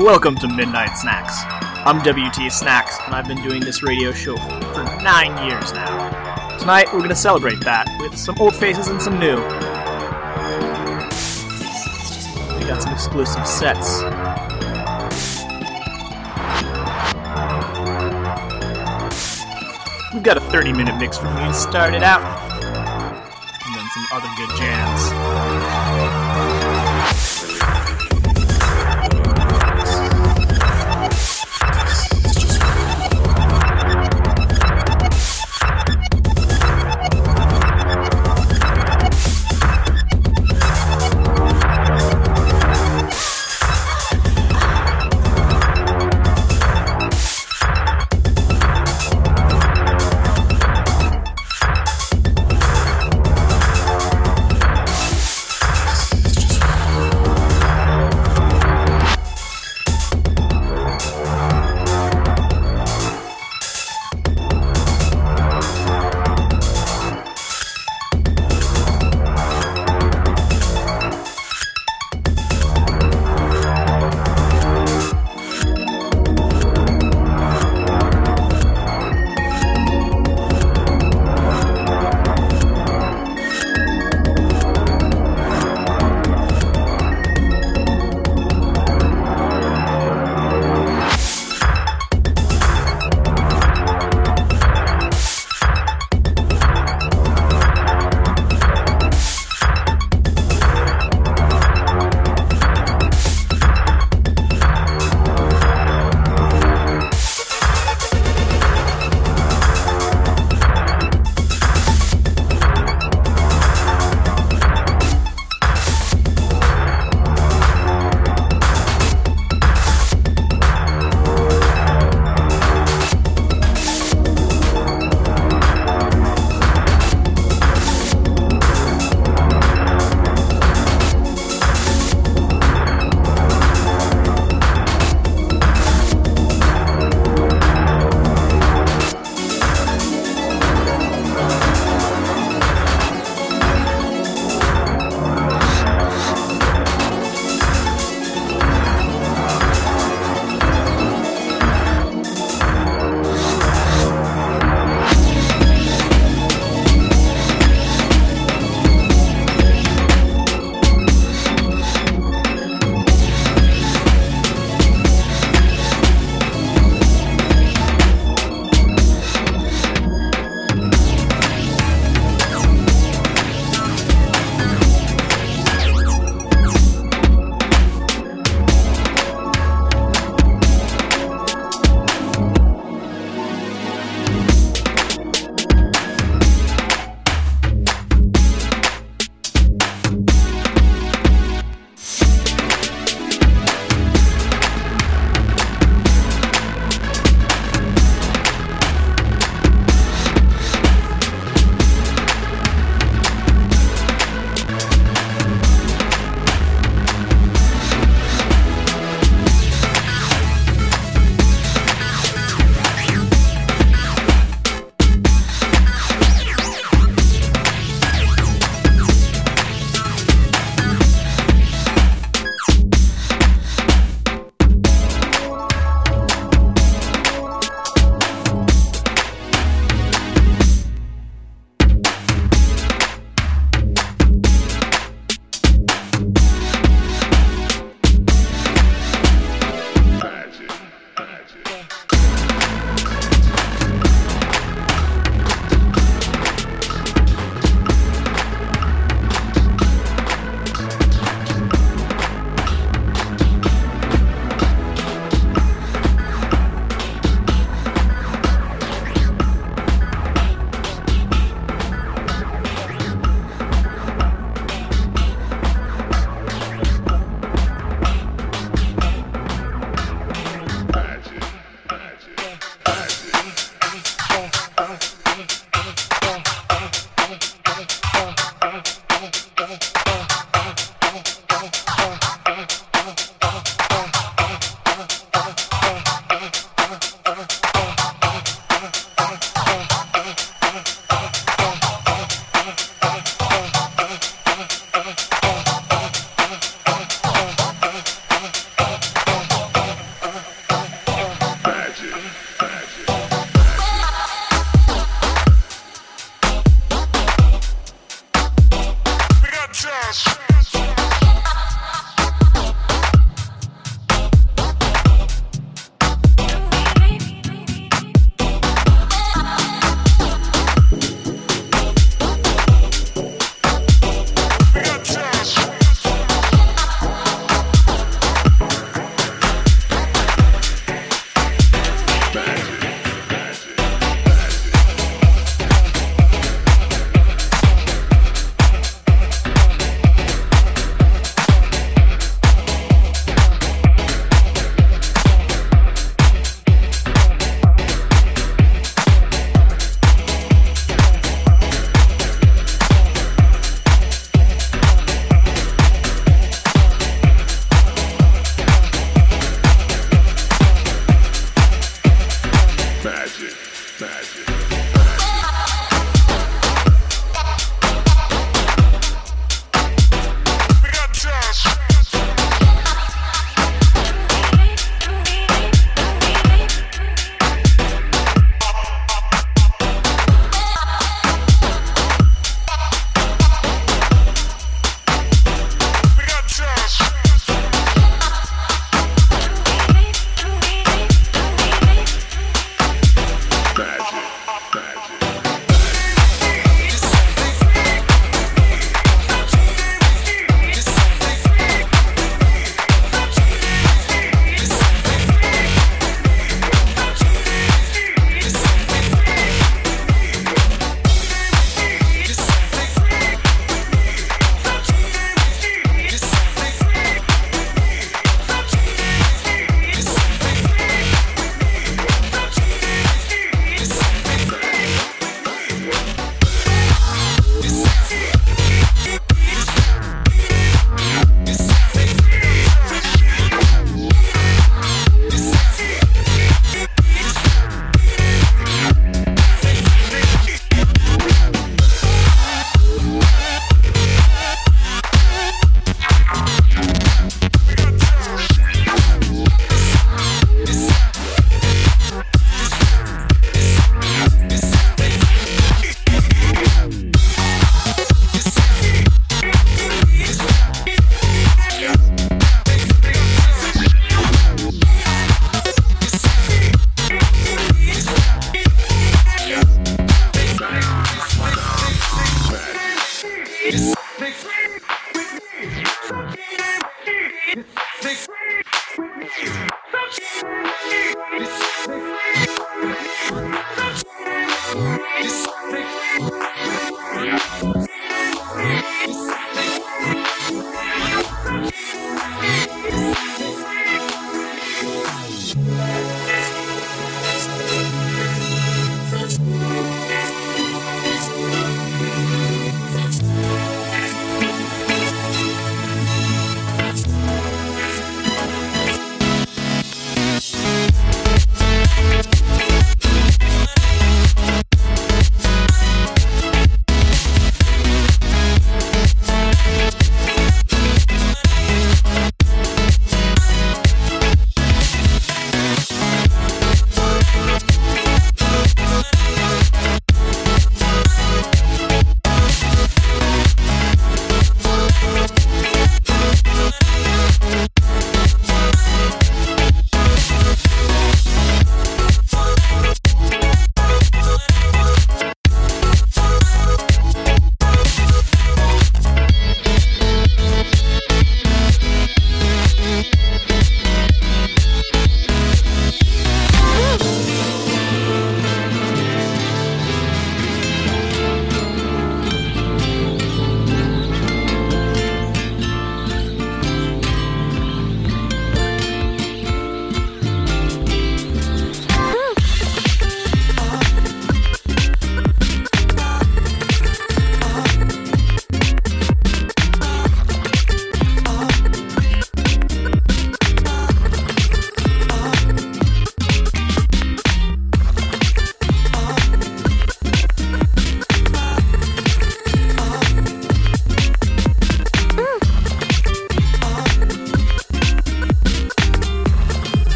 Welcome to Midnight Snacks. I'm WT Snacks, and I've been doing this radio show for nine years now. Tonight, we're going to celebrate that with some old faces and some new. We got some exclusive sets. We've got a 30 minute mix from me to start it out,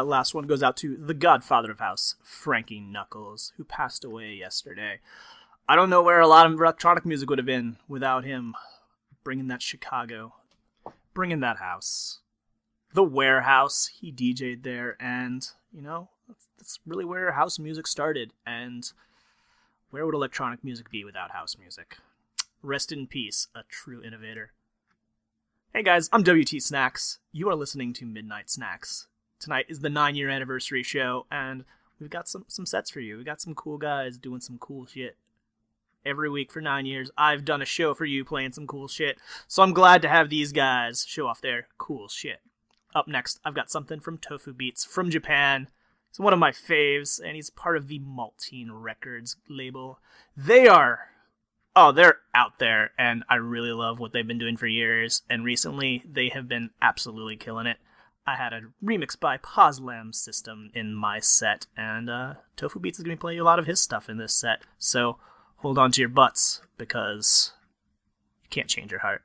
That last one goes out to the godfather of house, Frankie Knuckles, who passed away yesterday. I don't know where a lot of electronic music would have been without him bringing that Chicago, bringing that house. The warehouse, he DJ'd there, and, you know, that's really where house music started. And where would electronic music be without house music? Rest in peace, a true innovator. Hey guys, I'm WT Snacks. You are listening to Midnight Snacks. Tonight is the nine year anniversary show, and we've got some, some sets for you. We got some cool guys doing some cool shit. Every week for nine years, I've done a show for you playing some cool shit, so I'm glad to have these guys show off their cool shit. Up next, I've got something from tofubeats from Japan. He's one of my faves, and he's part of the Maltine Records label. They are oh, they're out there, and I really love what they've been doing for years. And recently, they have been absolutely killing it. I had a remix by Pa's Lam System in my set, and uh, tofubeats is going to be playing a lot of his stuff in this set. So hold on to your butts because you can't change your heart.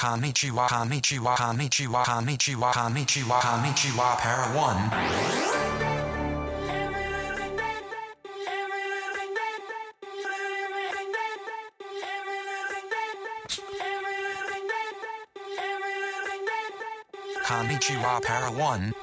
Konnichiwa, konnichiwa, konnichiwa, konnichiwa, konnichiwa, konnichiwa, para one. Konnichiwa Para 1.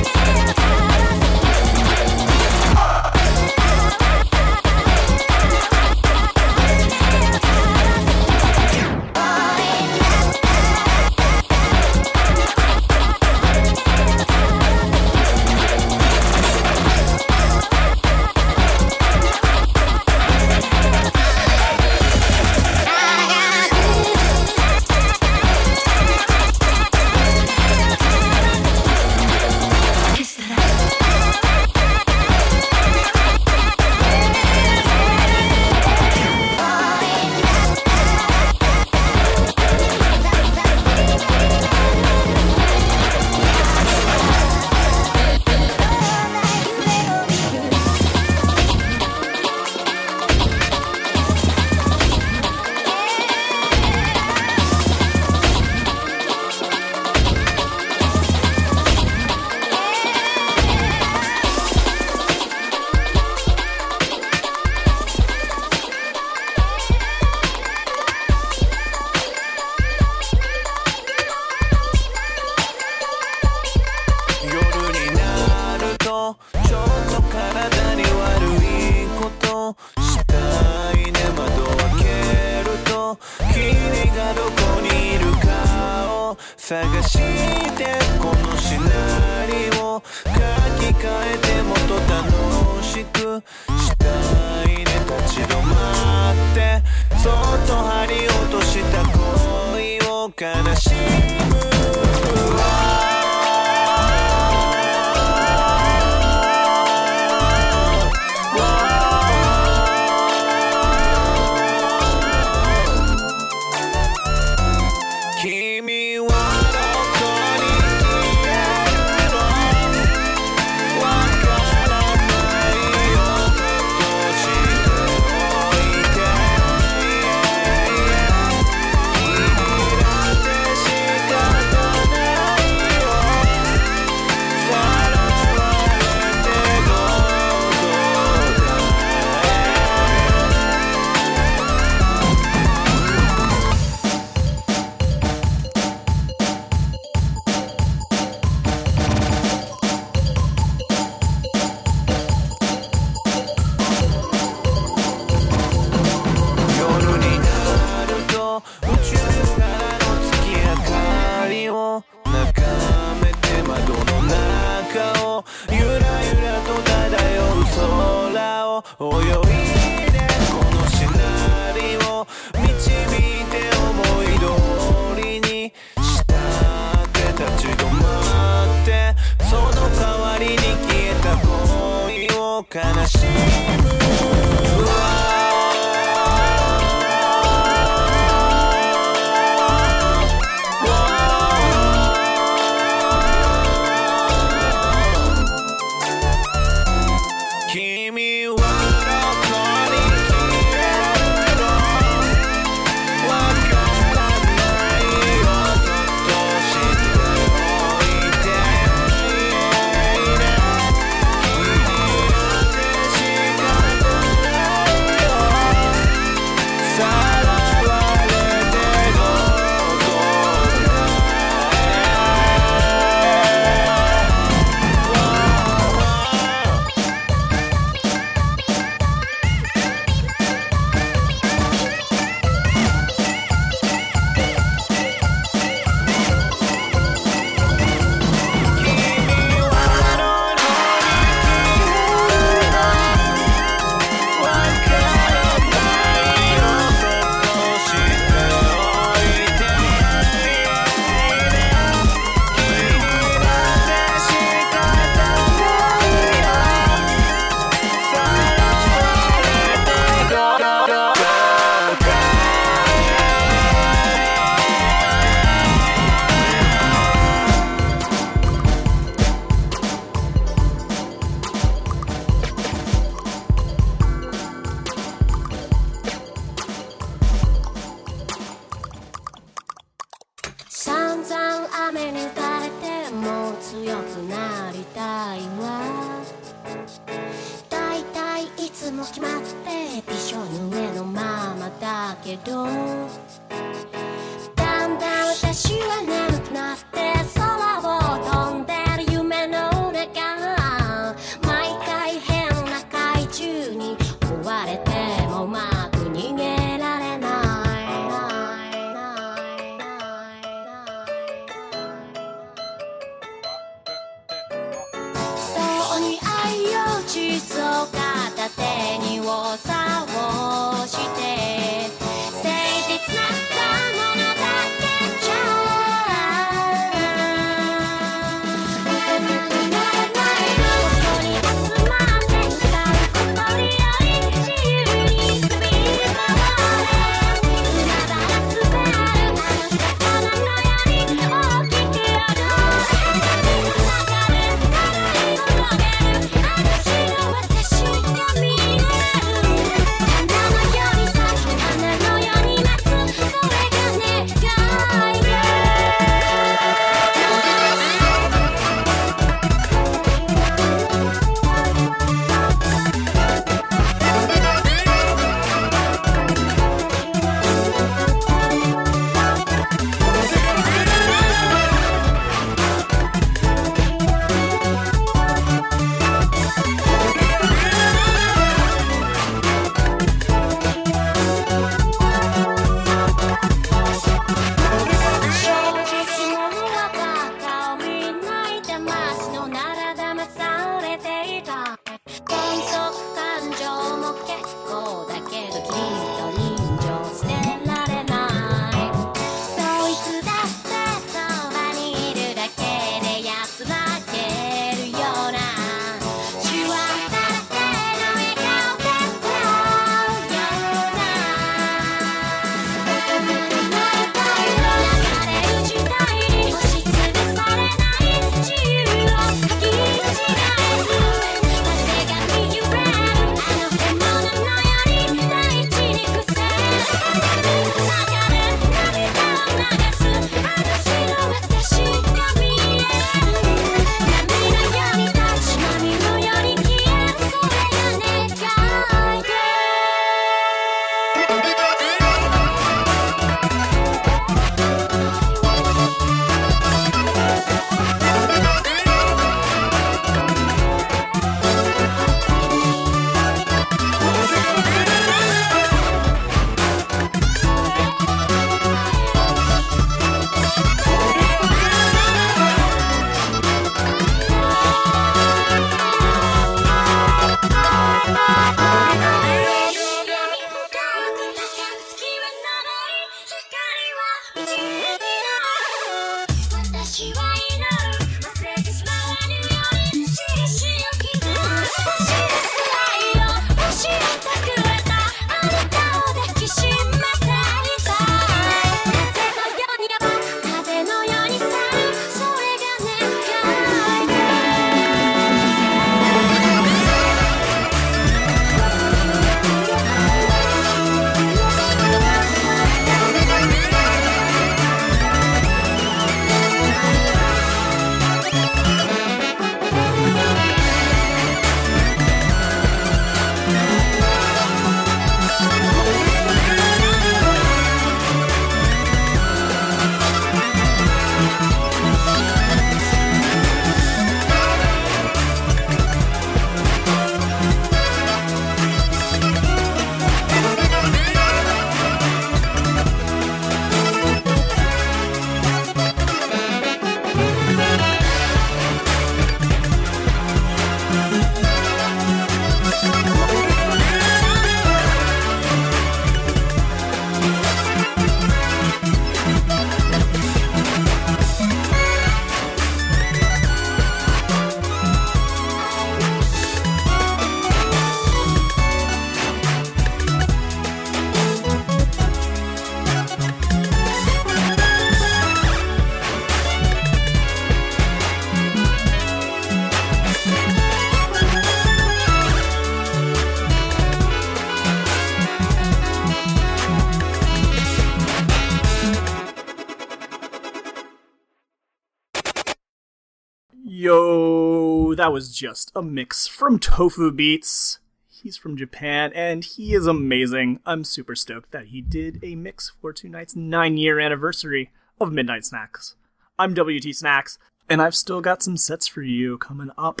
That was just a mix from tofubeats. He's from Japan and he is amazing. I'm super stoked that he did a mix for tonight's nine year anniversary of Midnight Snacks. I'm WT Snacks, and I've still got some sets for you coming up.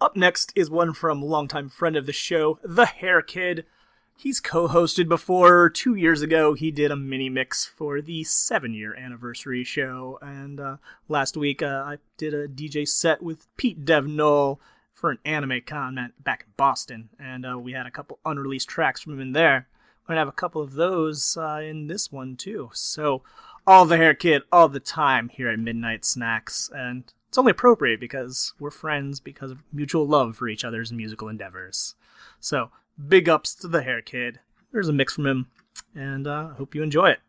Up next is one from longtime friend of the show, The Hair Kid. He's co hosted before. Two years ago, he did a mini mix for the seven year anniversary show. And uh, last week, uh, I did a DJ set with Pete Devnol for an anime con back in Boston. And uh, we had a couple unreleased tracks from him in there. We're going to have a couple of those uh, in this one, too. So, all the hair kid, all the time here at Midnight Snacks. And it's only appropriate because we're friends because of mutual love for each other's musical endeavors. So, big ups to the hair kid. There's a mix from him, and uh, I hope you enjoy it.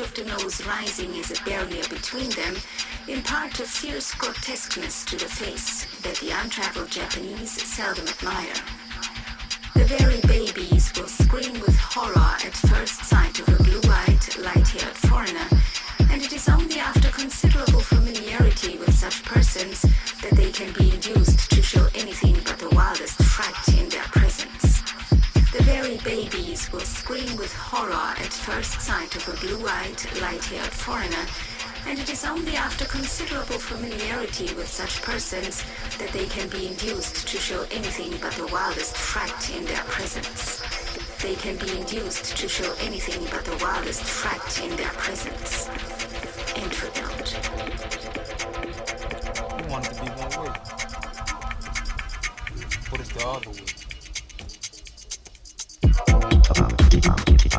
Of the nose rising as a barrier between them impart a fierce grotesqueness to the face that the untraveled Japanese seldom admire. The very babies will scream with horror at first sight of a blue-eyed, light-haired foreigner, and it is only after considerable familiarity with such persons that they can be induced to show anything with horror at first sight of a blue-eyed, light-haired foreigner, and it is only after considerable familiarity with such persons that they can be induced to show anything but the wildest fright in their presence. They can be induced to show anything but the wildest fright in their presence. End footnote. You want to be one word. What is the other word? I'm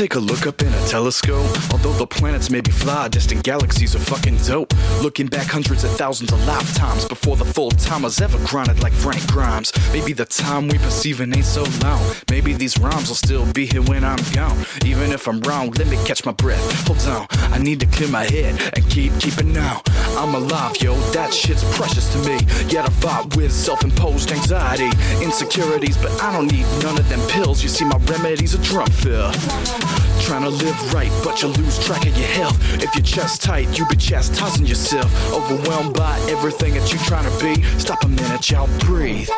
take a look up in a telescope? Although the planets may be fly, distant galaxies are fucking dope. Looking back hundreds of thousands of lifetimes before the full timers ever grinded like Frank Grimes. Maybe the time we perceiving ain't so long. Maybe these rhymes will still be here when I'm gone. Even if I'm wrong, let me catch my breath. Hold on, I need to clear my head and keep keeping now. I'm alive, yo, that shit's precious to me. Yet I fight with self-imposed anxiety, insecurities, but I don't need none of them pills. You see, my remedy's a drum fill. Trying to live right, but you lose track of your health. If your chest tight, you be chastising yourself. Overwhelmed by everything that you're trying to be. Stop a minute, y'all breathe.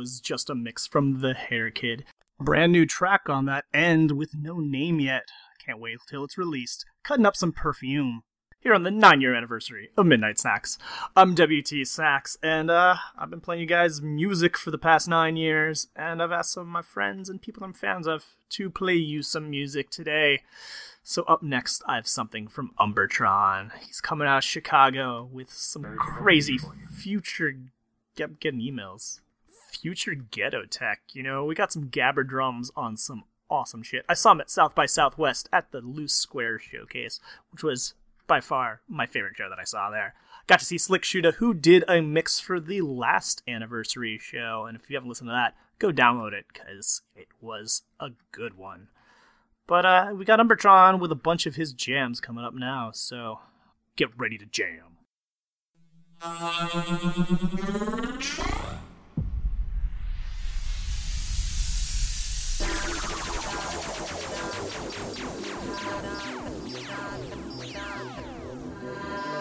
Was just a mix from The Hair Kid. Brand new track on that end with no name yet. Can't wait till it's released. Cutting up some perfume. Here on the nine year anniversary of Midnight Snacks. I'm WT Snacks, and uh, I've been playing you guys music for the past nine years, and I've asked some of my friends and people I'm fans of to play you some music today. So up next, I have something from Umbertron. He's coming out of Chicago with some crazy future. Get getting emails. Future ghetto tech. You know, we got some gabber drums on some awesome shit. I saw him at South by Southwest at the Loose Square showcase, which was by far my favorite show that I saw there. Got to see Slick Shoota, who did a mix for the last anniversary show, and if you haven't listened to that, go download it because it was a good one. But uh, we got Umbertron with a bunch of his jams coming up now, so get ready to jam. trouble We're done. We're done. We're done. We're done. We're done.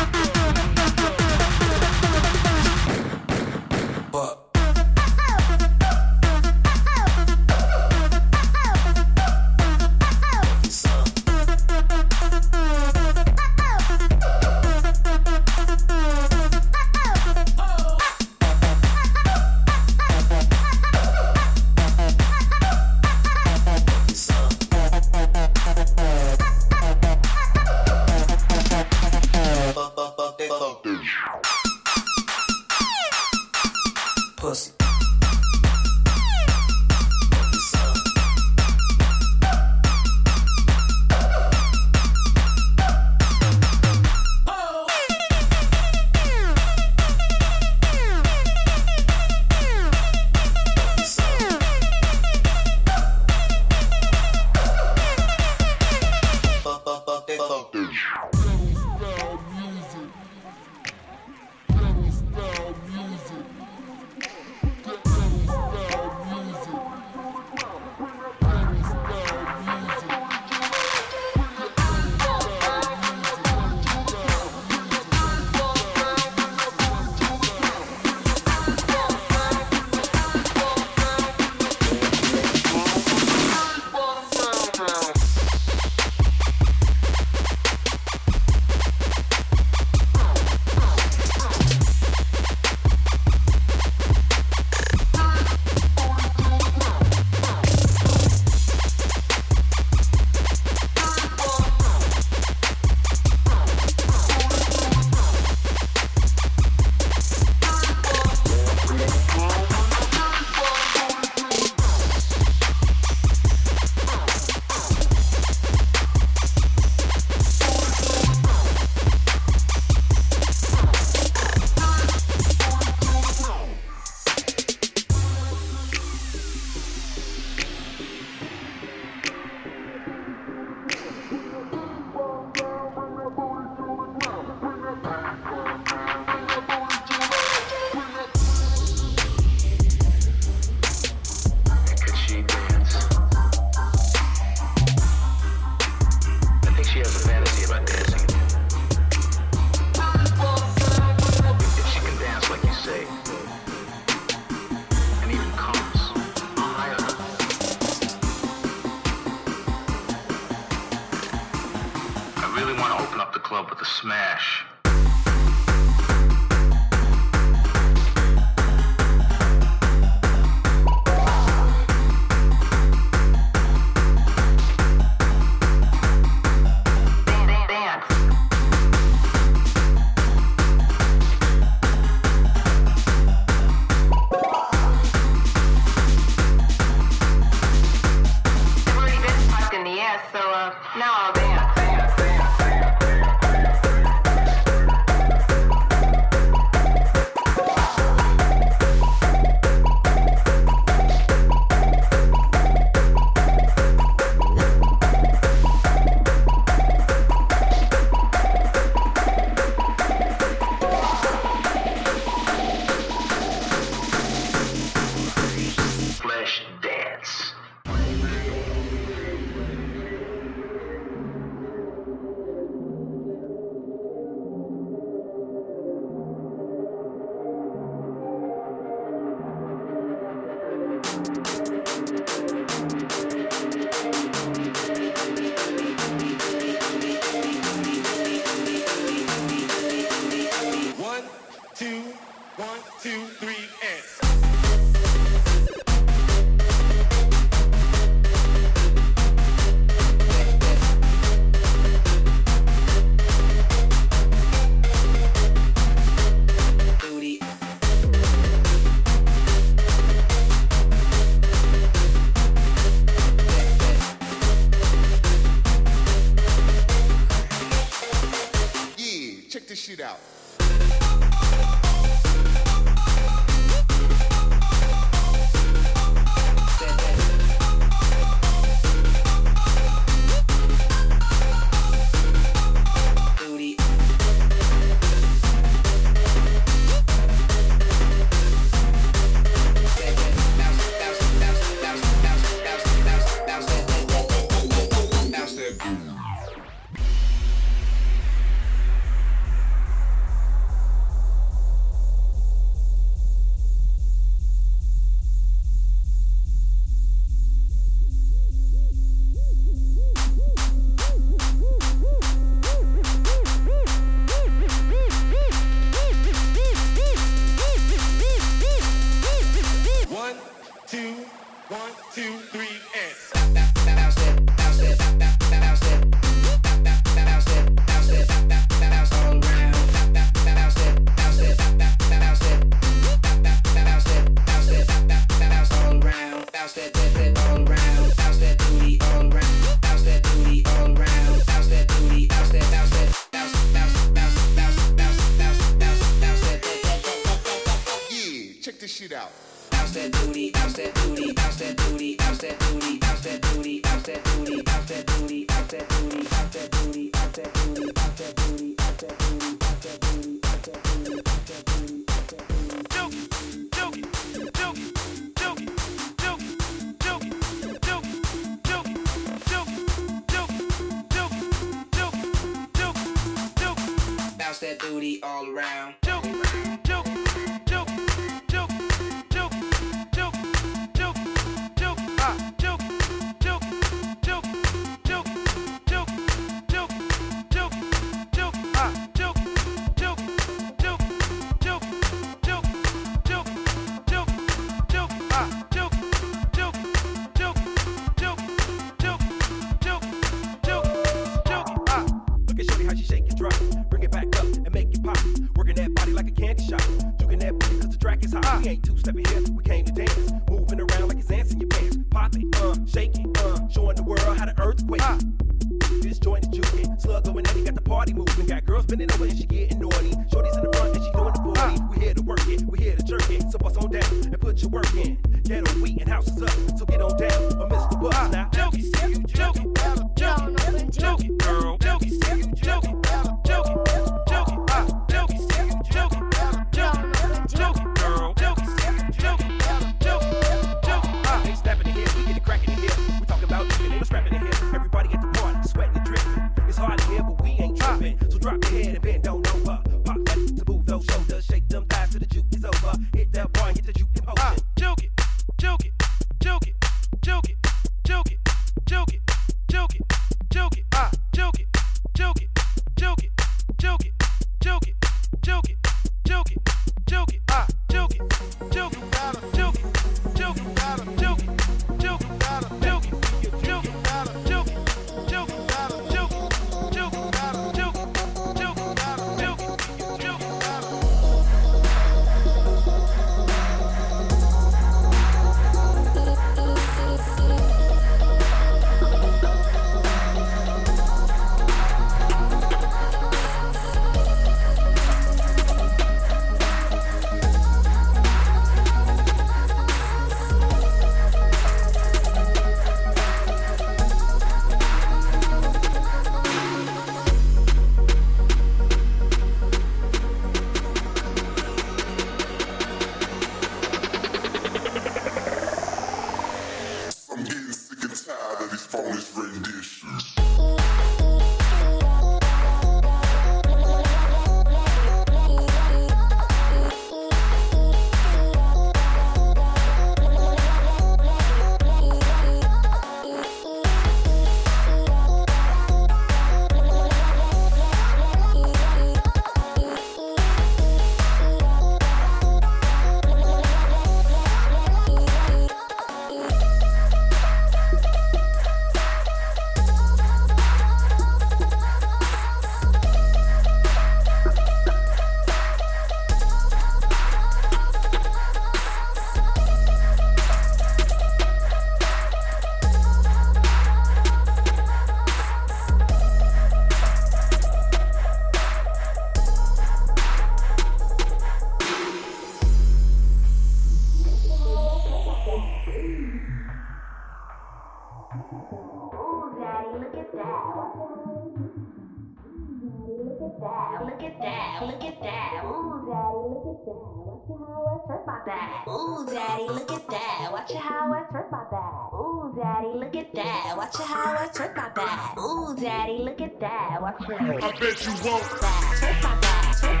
Watch it how I twerk my back. Ooh, daddy, look at that. Watch it. I bet you won't. Twerk my back. Twerk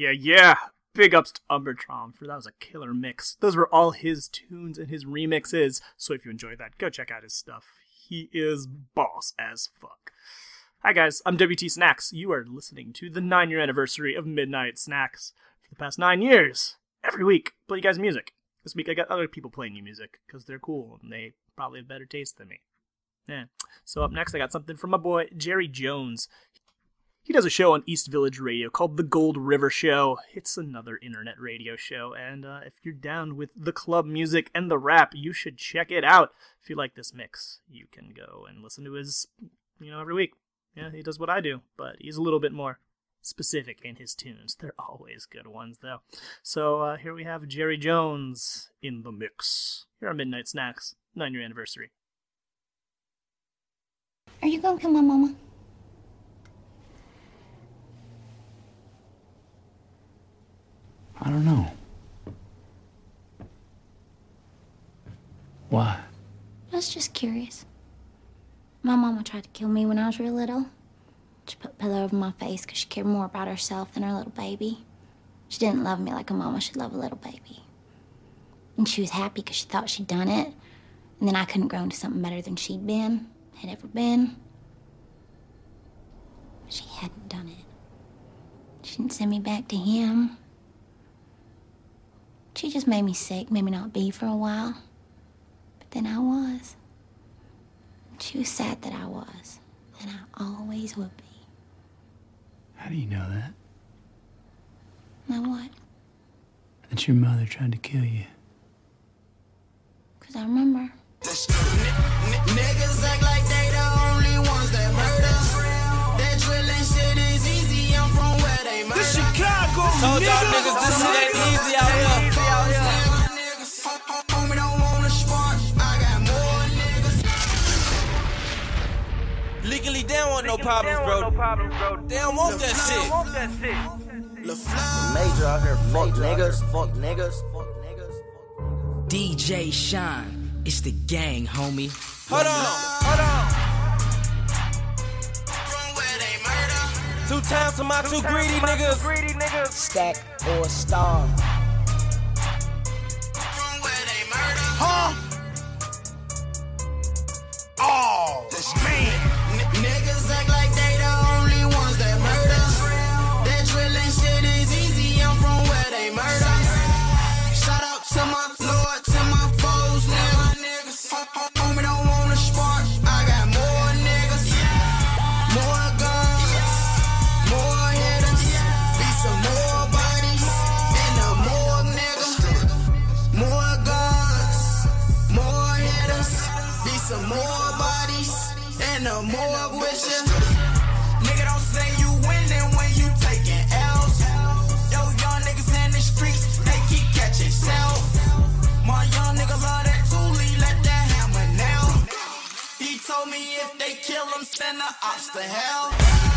Yeah, yeah. Big ups to Umbertron for that was a killer mix. Those were all his tunes and his remixes. So if you enjoyed that, go check out his stuff. He is boss as fuck. Hi guys, I'm WT Snacks. You are listening to the nine year anniversary of Midnight Snacks. For the past nine years, every week, play you guys music. This week I got other people playing new music because they're cool and they probably have better taste than me. Yeah. So up next, I got something from my boy Jerry Jones. He does a show on East Village Radio called The Gold River Show. It's another internet radio show, and uh, if you're down with the club music and the rap, you should check it out. If you like this mix, you can go and listen to his, you know, every week. Yeah, he does what I do, but he's a little bit more specific in his tunes. They're always good ones, though. So uh, here we have Jerry Jones in the mix. Here are Midnight Snacks, nine year anniversary. Are you gonna kill my mama? I don't know. Why? I was just curious. My mama tried to kill me when I was real little. She put a pillow over my face because she cared more about herself than her little baby. She didn't love me like a mama should love a little baby. And she was happy because she thought she'd done it. And then I couldn't grow into something better than she'd been, had ever been. She hadn't done it. She didn't send me back to him. She just made me sick, made me not be for a while. But then I was. She was sad that I was, and I always would be. How do you know that? Now what? That your mother tried to kill you. Because I remember. Niggas act like they the only ones that murder. That drilling shit is easy. I'm from where they murder. This Chicago, Told y'all niggas this shit ain't Legally, they don't want no problems, bro. They don't want that shit. Major out here, fuck niggas, fuck niggas. DJ Shine, it's the gang, homie. Hold on, hold on. Two times to my two greedy niggas. Stack or starve. Huh? Send the ops to hell.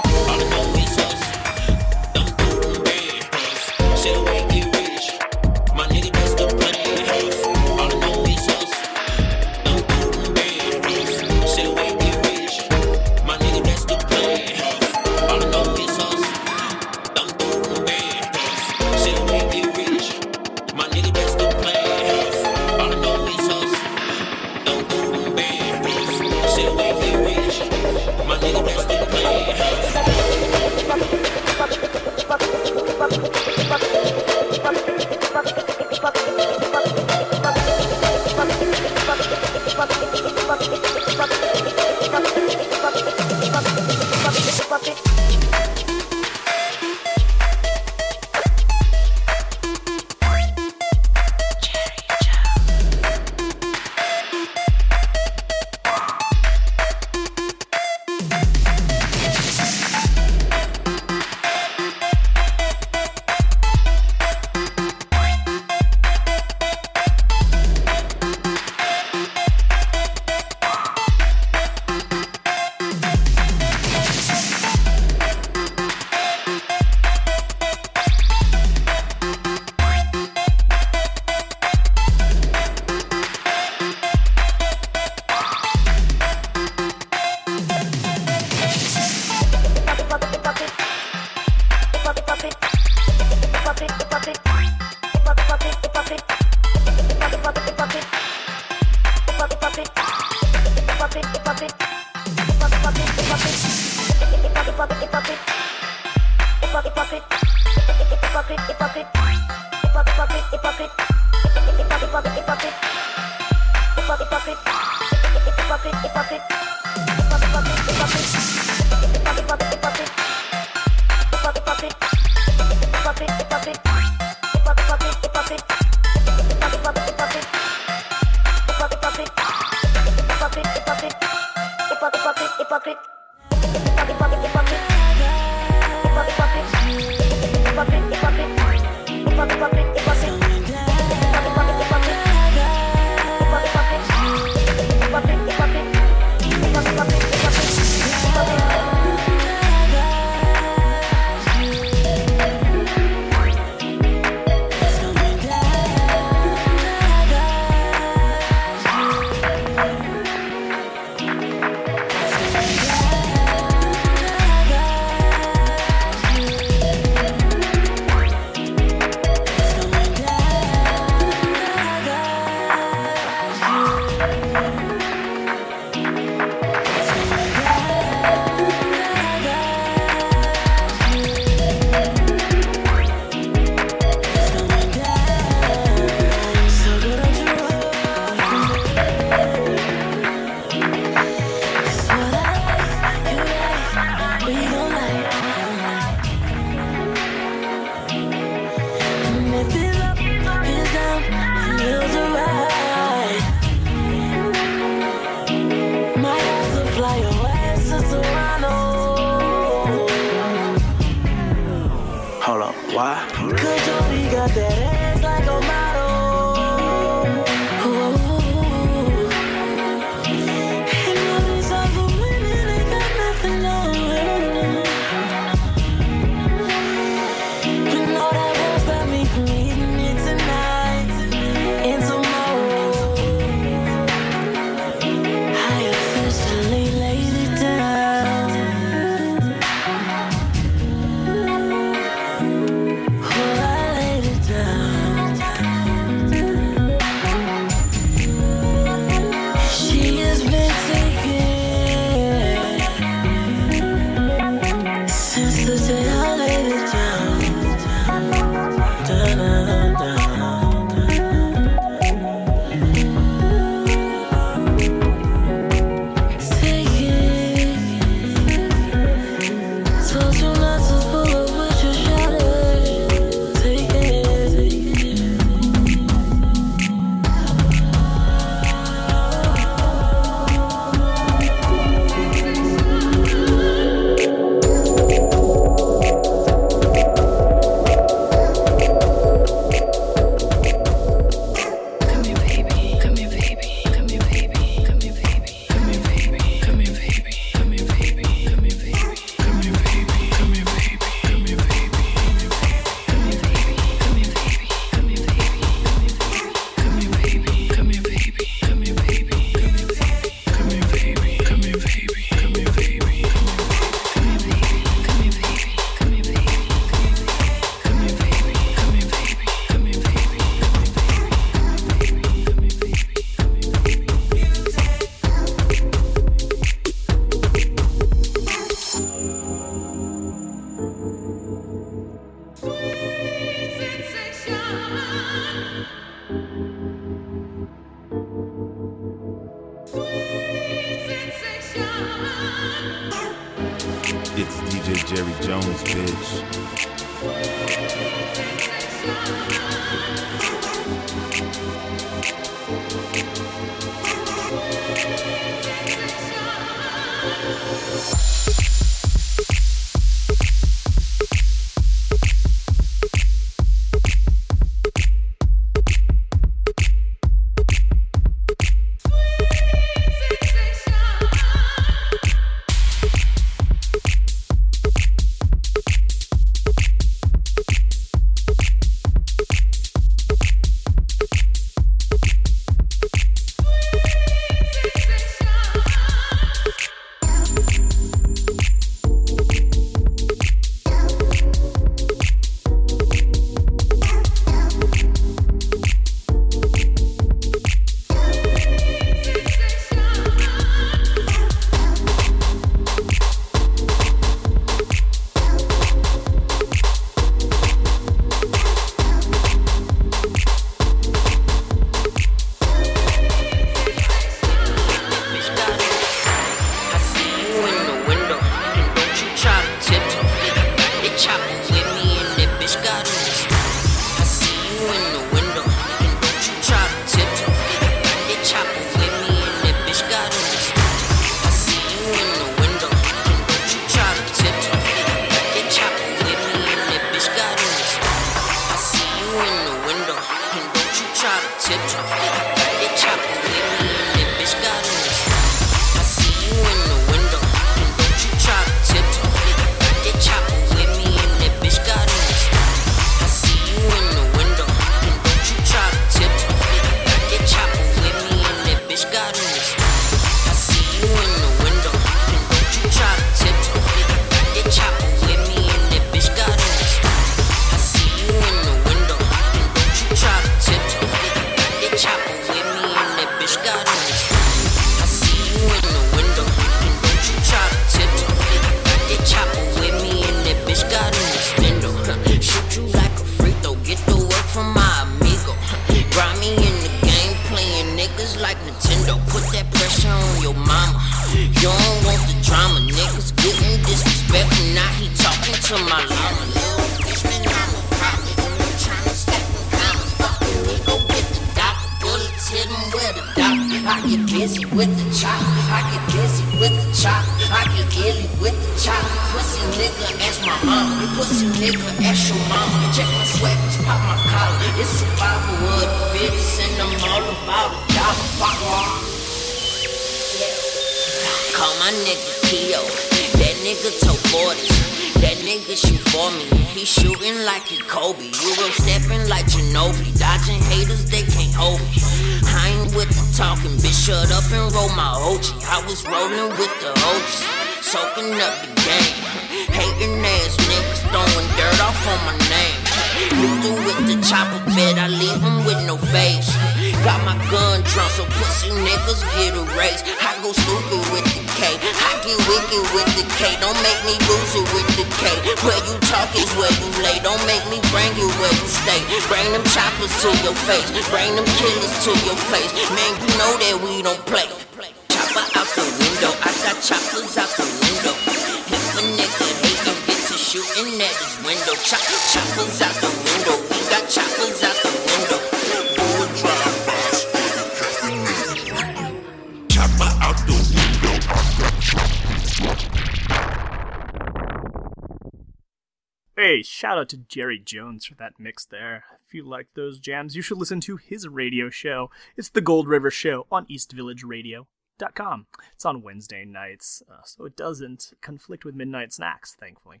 Shout out to Jerry Jones for that mix there. If you like those jams, you should listen to his radio show. It's the Gold River Show on EastVillageRadio.com. It's on Wednesday nights, uh, so it doesn't conflict with Midnight Snacks, thankfully.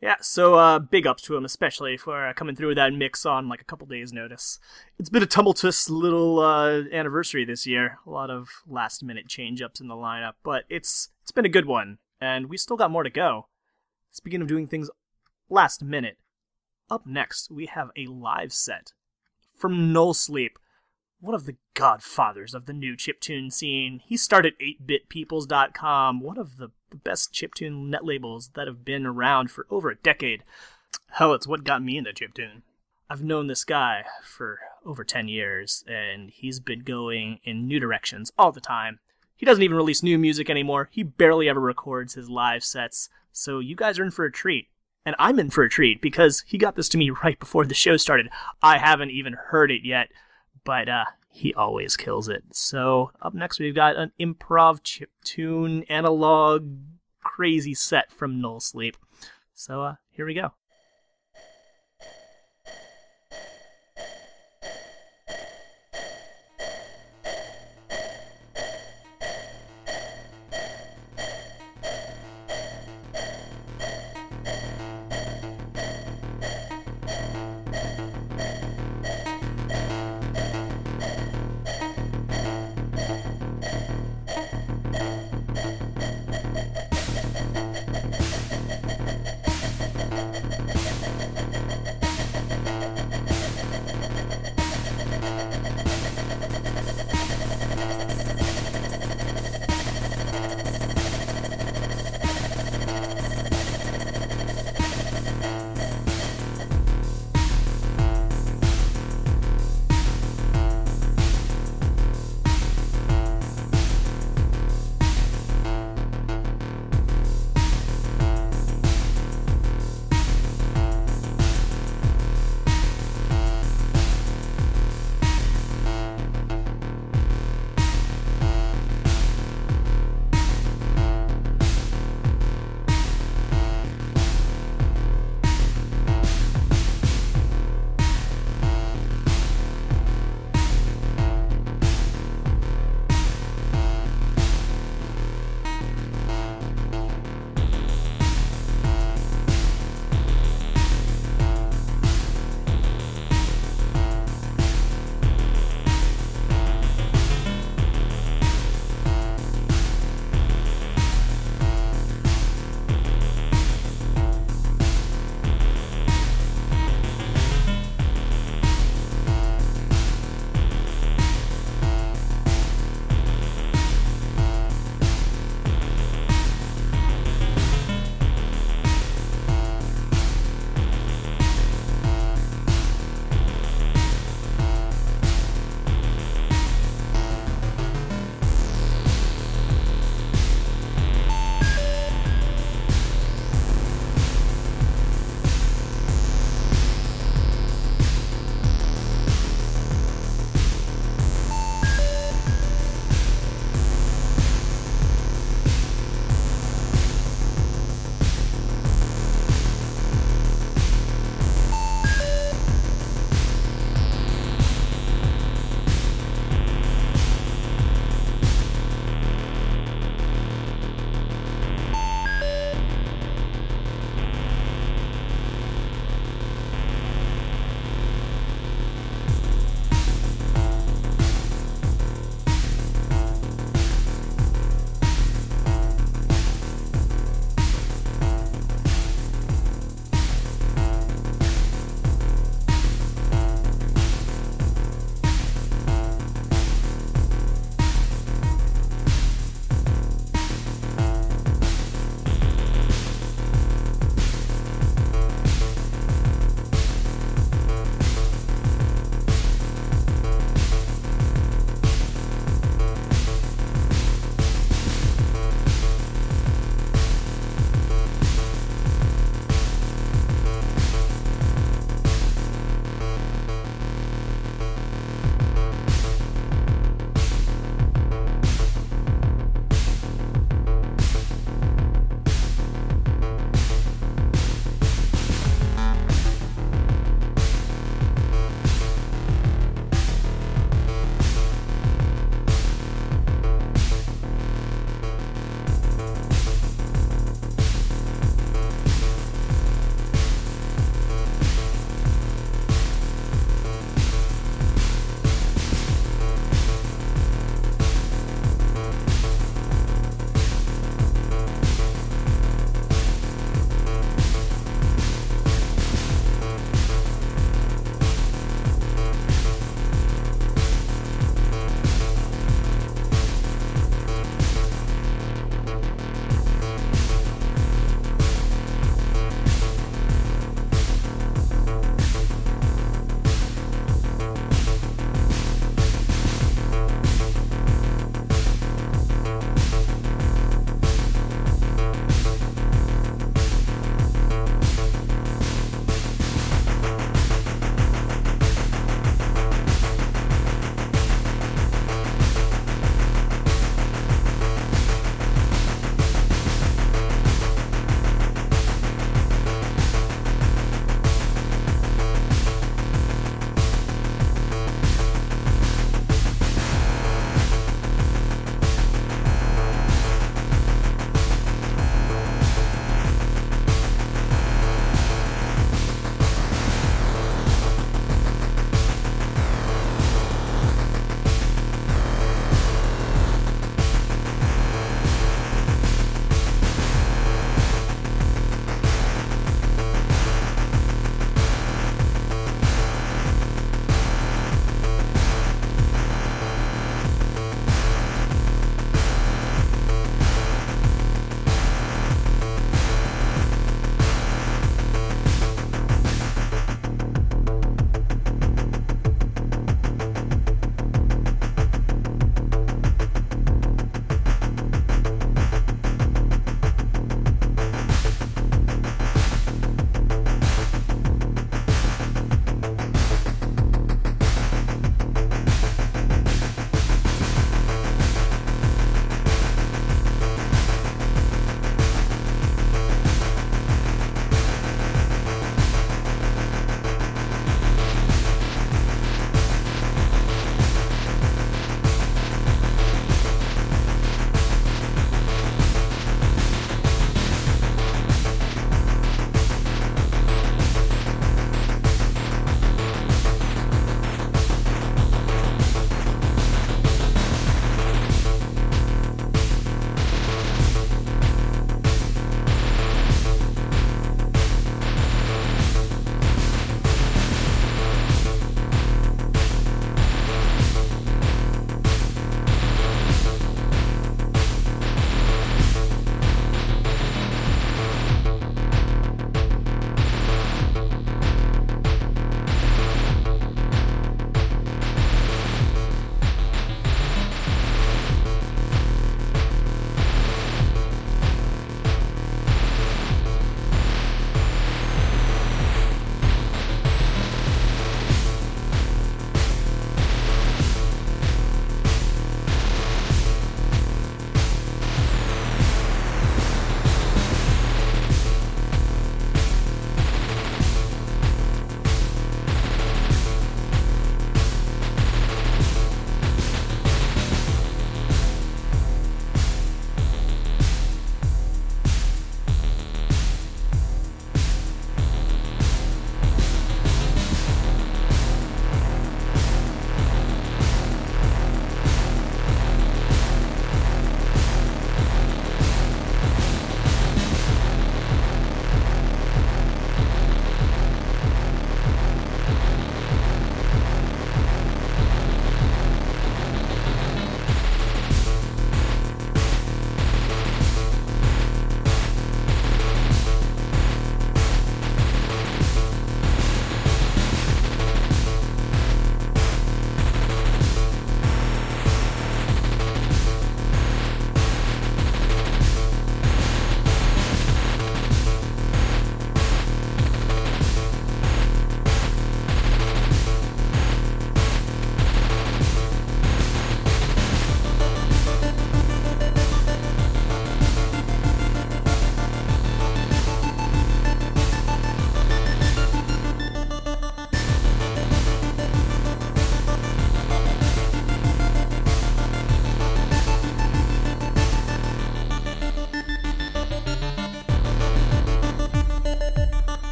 Yeah, so uh, big ups to him, especially for uh, coming through with that mix on like a couple days' notice. It's been a tumultuous little uh, anniversary this year. A lot of last minute change ups in the lineup, but it's it's been a good one, and we still got more to go. Speaking of doing things last minute, up next we have a live set from Nullsleep, one of the godfathers of the new chiptune scene. He started 8bitpeoples.com, one of the the best chiptune net labels that have been around for over a decade. Hell, it's what got me into chiptune. I've known this guy for over 10 years, and he's been going in new directions all the time. He doesn't even release new music anymore. He barely ever records his live sets. So you guys are in for a treat. And I'm in for a treat because he got this to me right before the show started. I haven't even heard it yet, but uh, he always kills it. So up next we've got an improv chip tune analog crazy set from Nullsleep. So uh, here we go.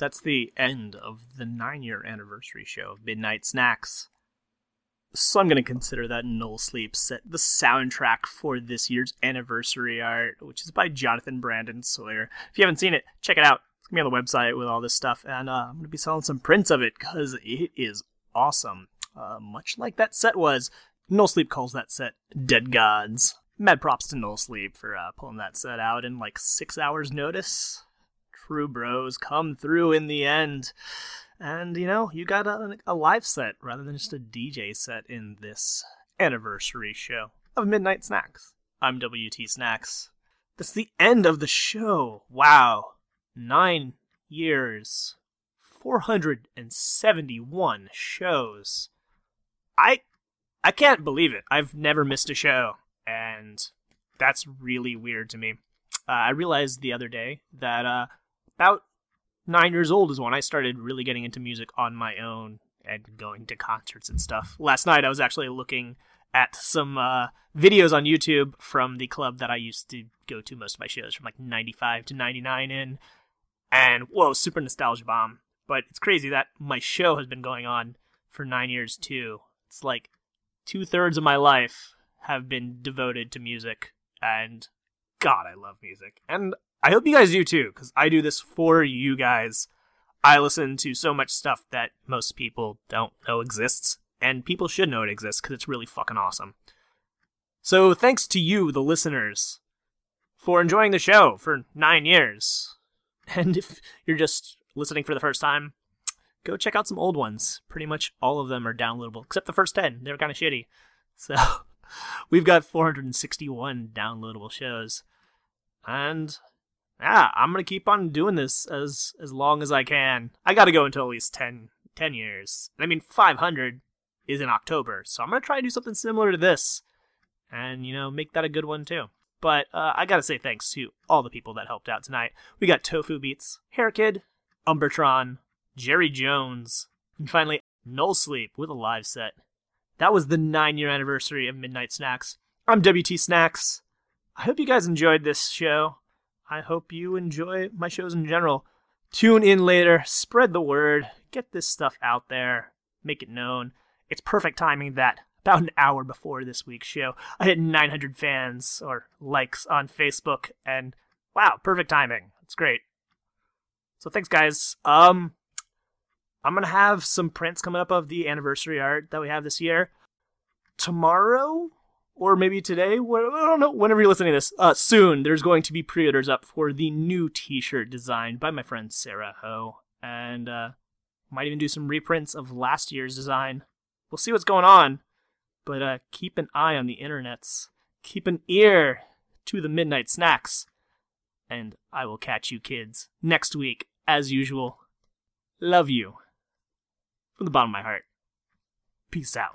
That's the end of the nine year anniversary show of Midnight Snacks. So I'm going to consider that Nullsleep set the soundtrack for this year's anniversary art, which is by Jonathan Brandon Sawyer. If you haven't seen it, check it out. It's going to be on the website with all this stuff, and uh, I'm going to be selling some prints of it because it is awesome. Uh, much like that set was, Nullsleep calls that set Dead Gods. Mad props to Nullsleep for uh, pulling that set out in like six hours' notice. True bros come through in the end. And, you know, you got a, a live set rather than just a DJ set in this anniversary show of Midnight Snacks. I'm WT Snacks. That's the end of the show. Wow. Nine years. 471 shows. I I can't believe it. I've never missed a show, and that's really weird to me. Uh, I realized the other day that uh, about nine years old is when I started really getting into music on my own and going to concerts and stuff. Last night I was actually looking at some uh, videos on YouTube from the club that I used to go to most of my shows from like 95 to 99 in. And whoa, super nostalgia bomb. But it's crazy that my show has been going on for nine years too. It's like two thirds of my life have been devoted to music. And God, I love music. And I hope you guys do too, because I do this for you guys. I listen to so much stuff that most people don't know exists, and people should know it exists because it's really fucking awesome. So thanks to you, the listeners, for enjoying the show for nine years. And if you're just listening for the first time, go check out some old ones. Pretty much all of them are downloadable, except the first 10. They're kind of shitty. So we've got 461 downloadable shows. And yeah, I'm gonna keep on doing this as as long as I can. I gotta go until at least 10, 10 years. I mean, 500 is in October, so I'm gonna try and do something similar to this, and you know, make that a good one too. But uh, I gotta say thanks to all the people that helped out tonight. We got tofubeats, Hair Kid, Umbertron, Jerry Jones, and finally Nullsleep with a live set. That was the nine year anniversary of Midnight Snacks. I'm WT Snacks. I hope you guys enjoyed this show. I hope you enjoy my shows in general. Tune in later, spread the word, get this stuff out there, make it known. It's perfect timing that about an hour before this week's show, I hit 900 fans or likes on Facebook, and wow, perfect timing. It's great. So thanks, guys. Um, I'm gonna have some prints coming up of the anniversary art that we have this year tomorrow or maybe today. I don't know. Whenever you're listening to this, uh, soon there's going to be pre-orders up for the new T-shirt designed by my friend Sarah Ho, and uh, might even do some reprints of last year's design. We'll see what's going on, but uh, keep an eye on the internets. Keep an ear to the midnight snacks, and I will catch you kids next week as usual. Love you from the bottom of my heart. Peace out.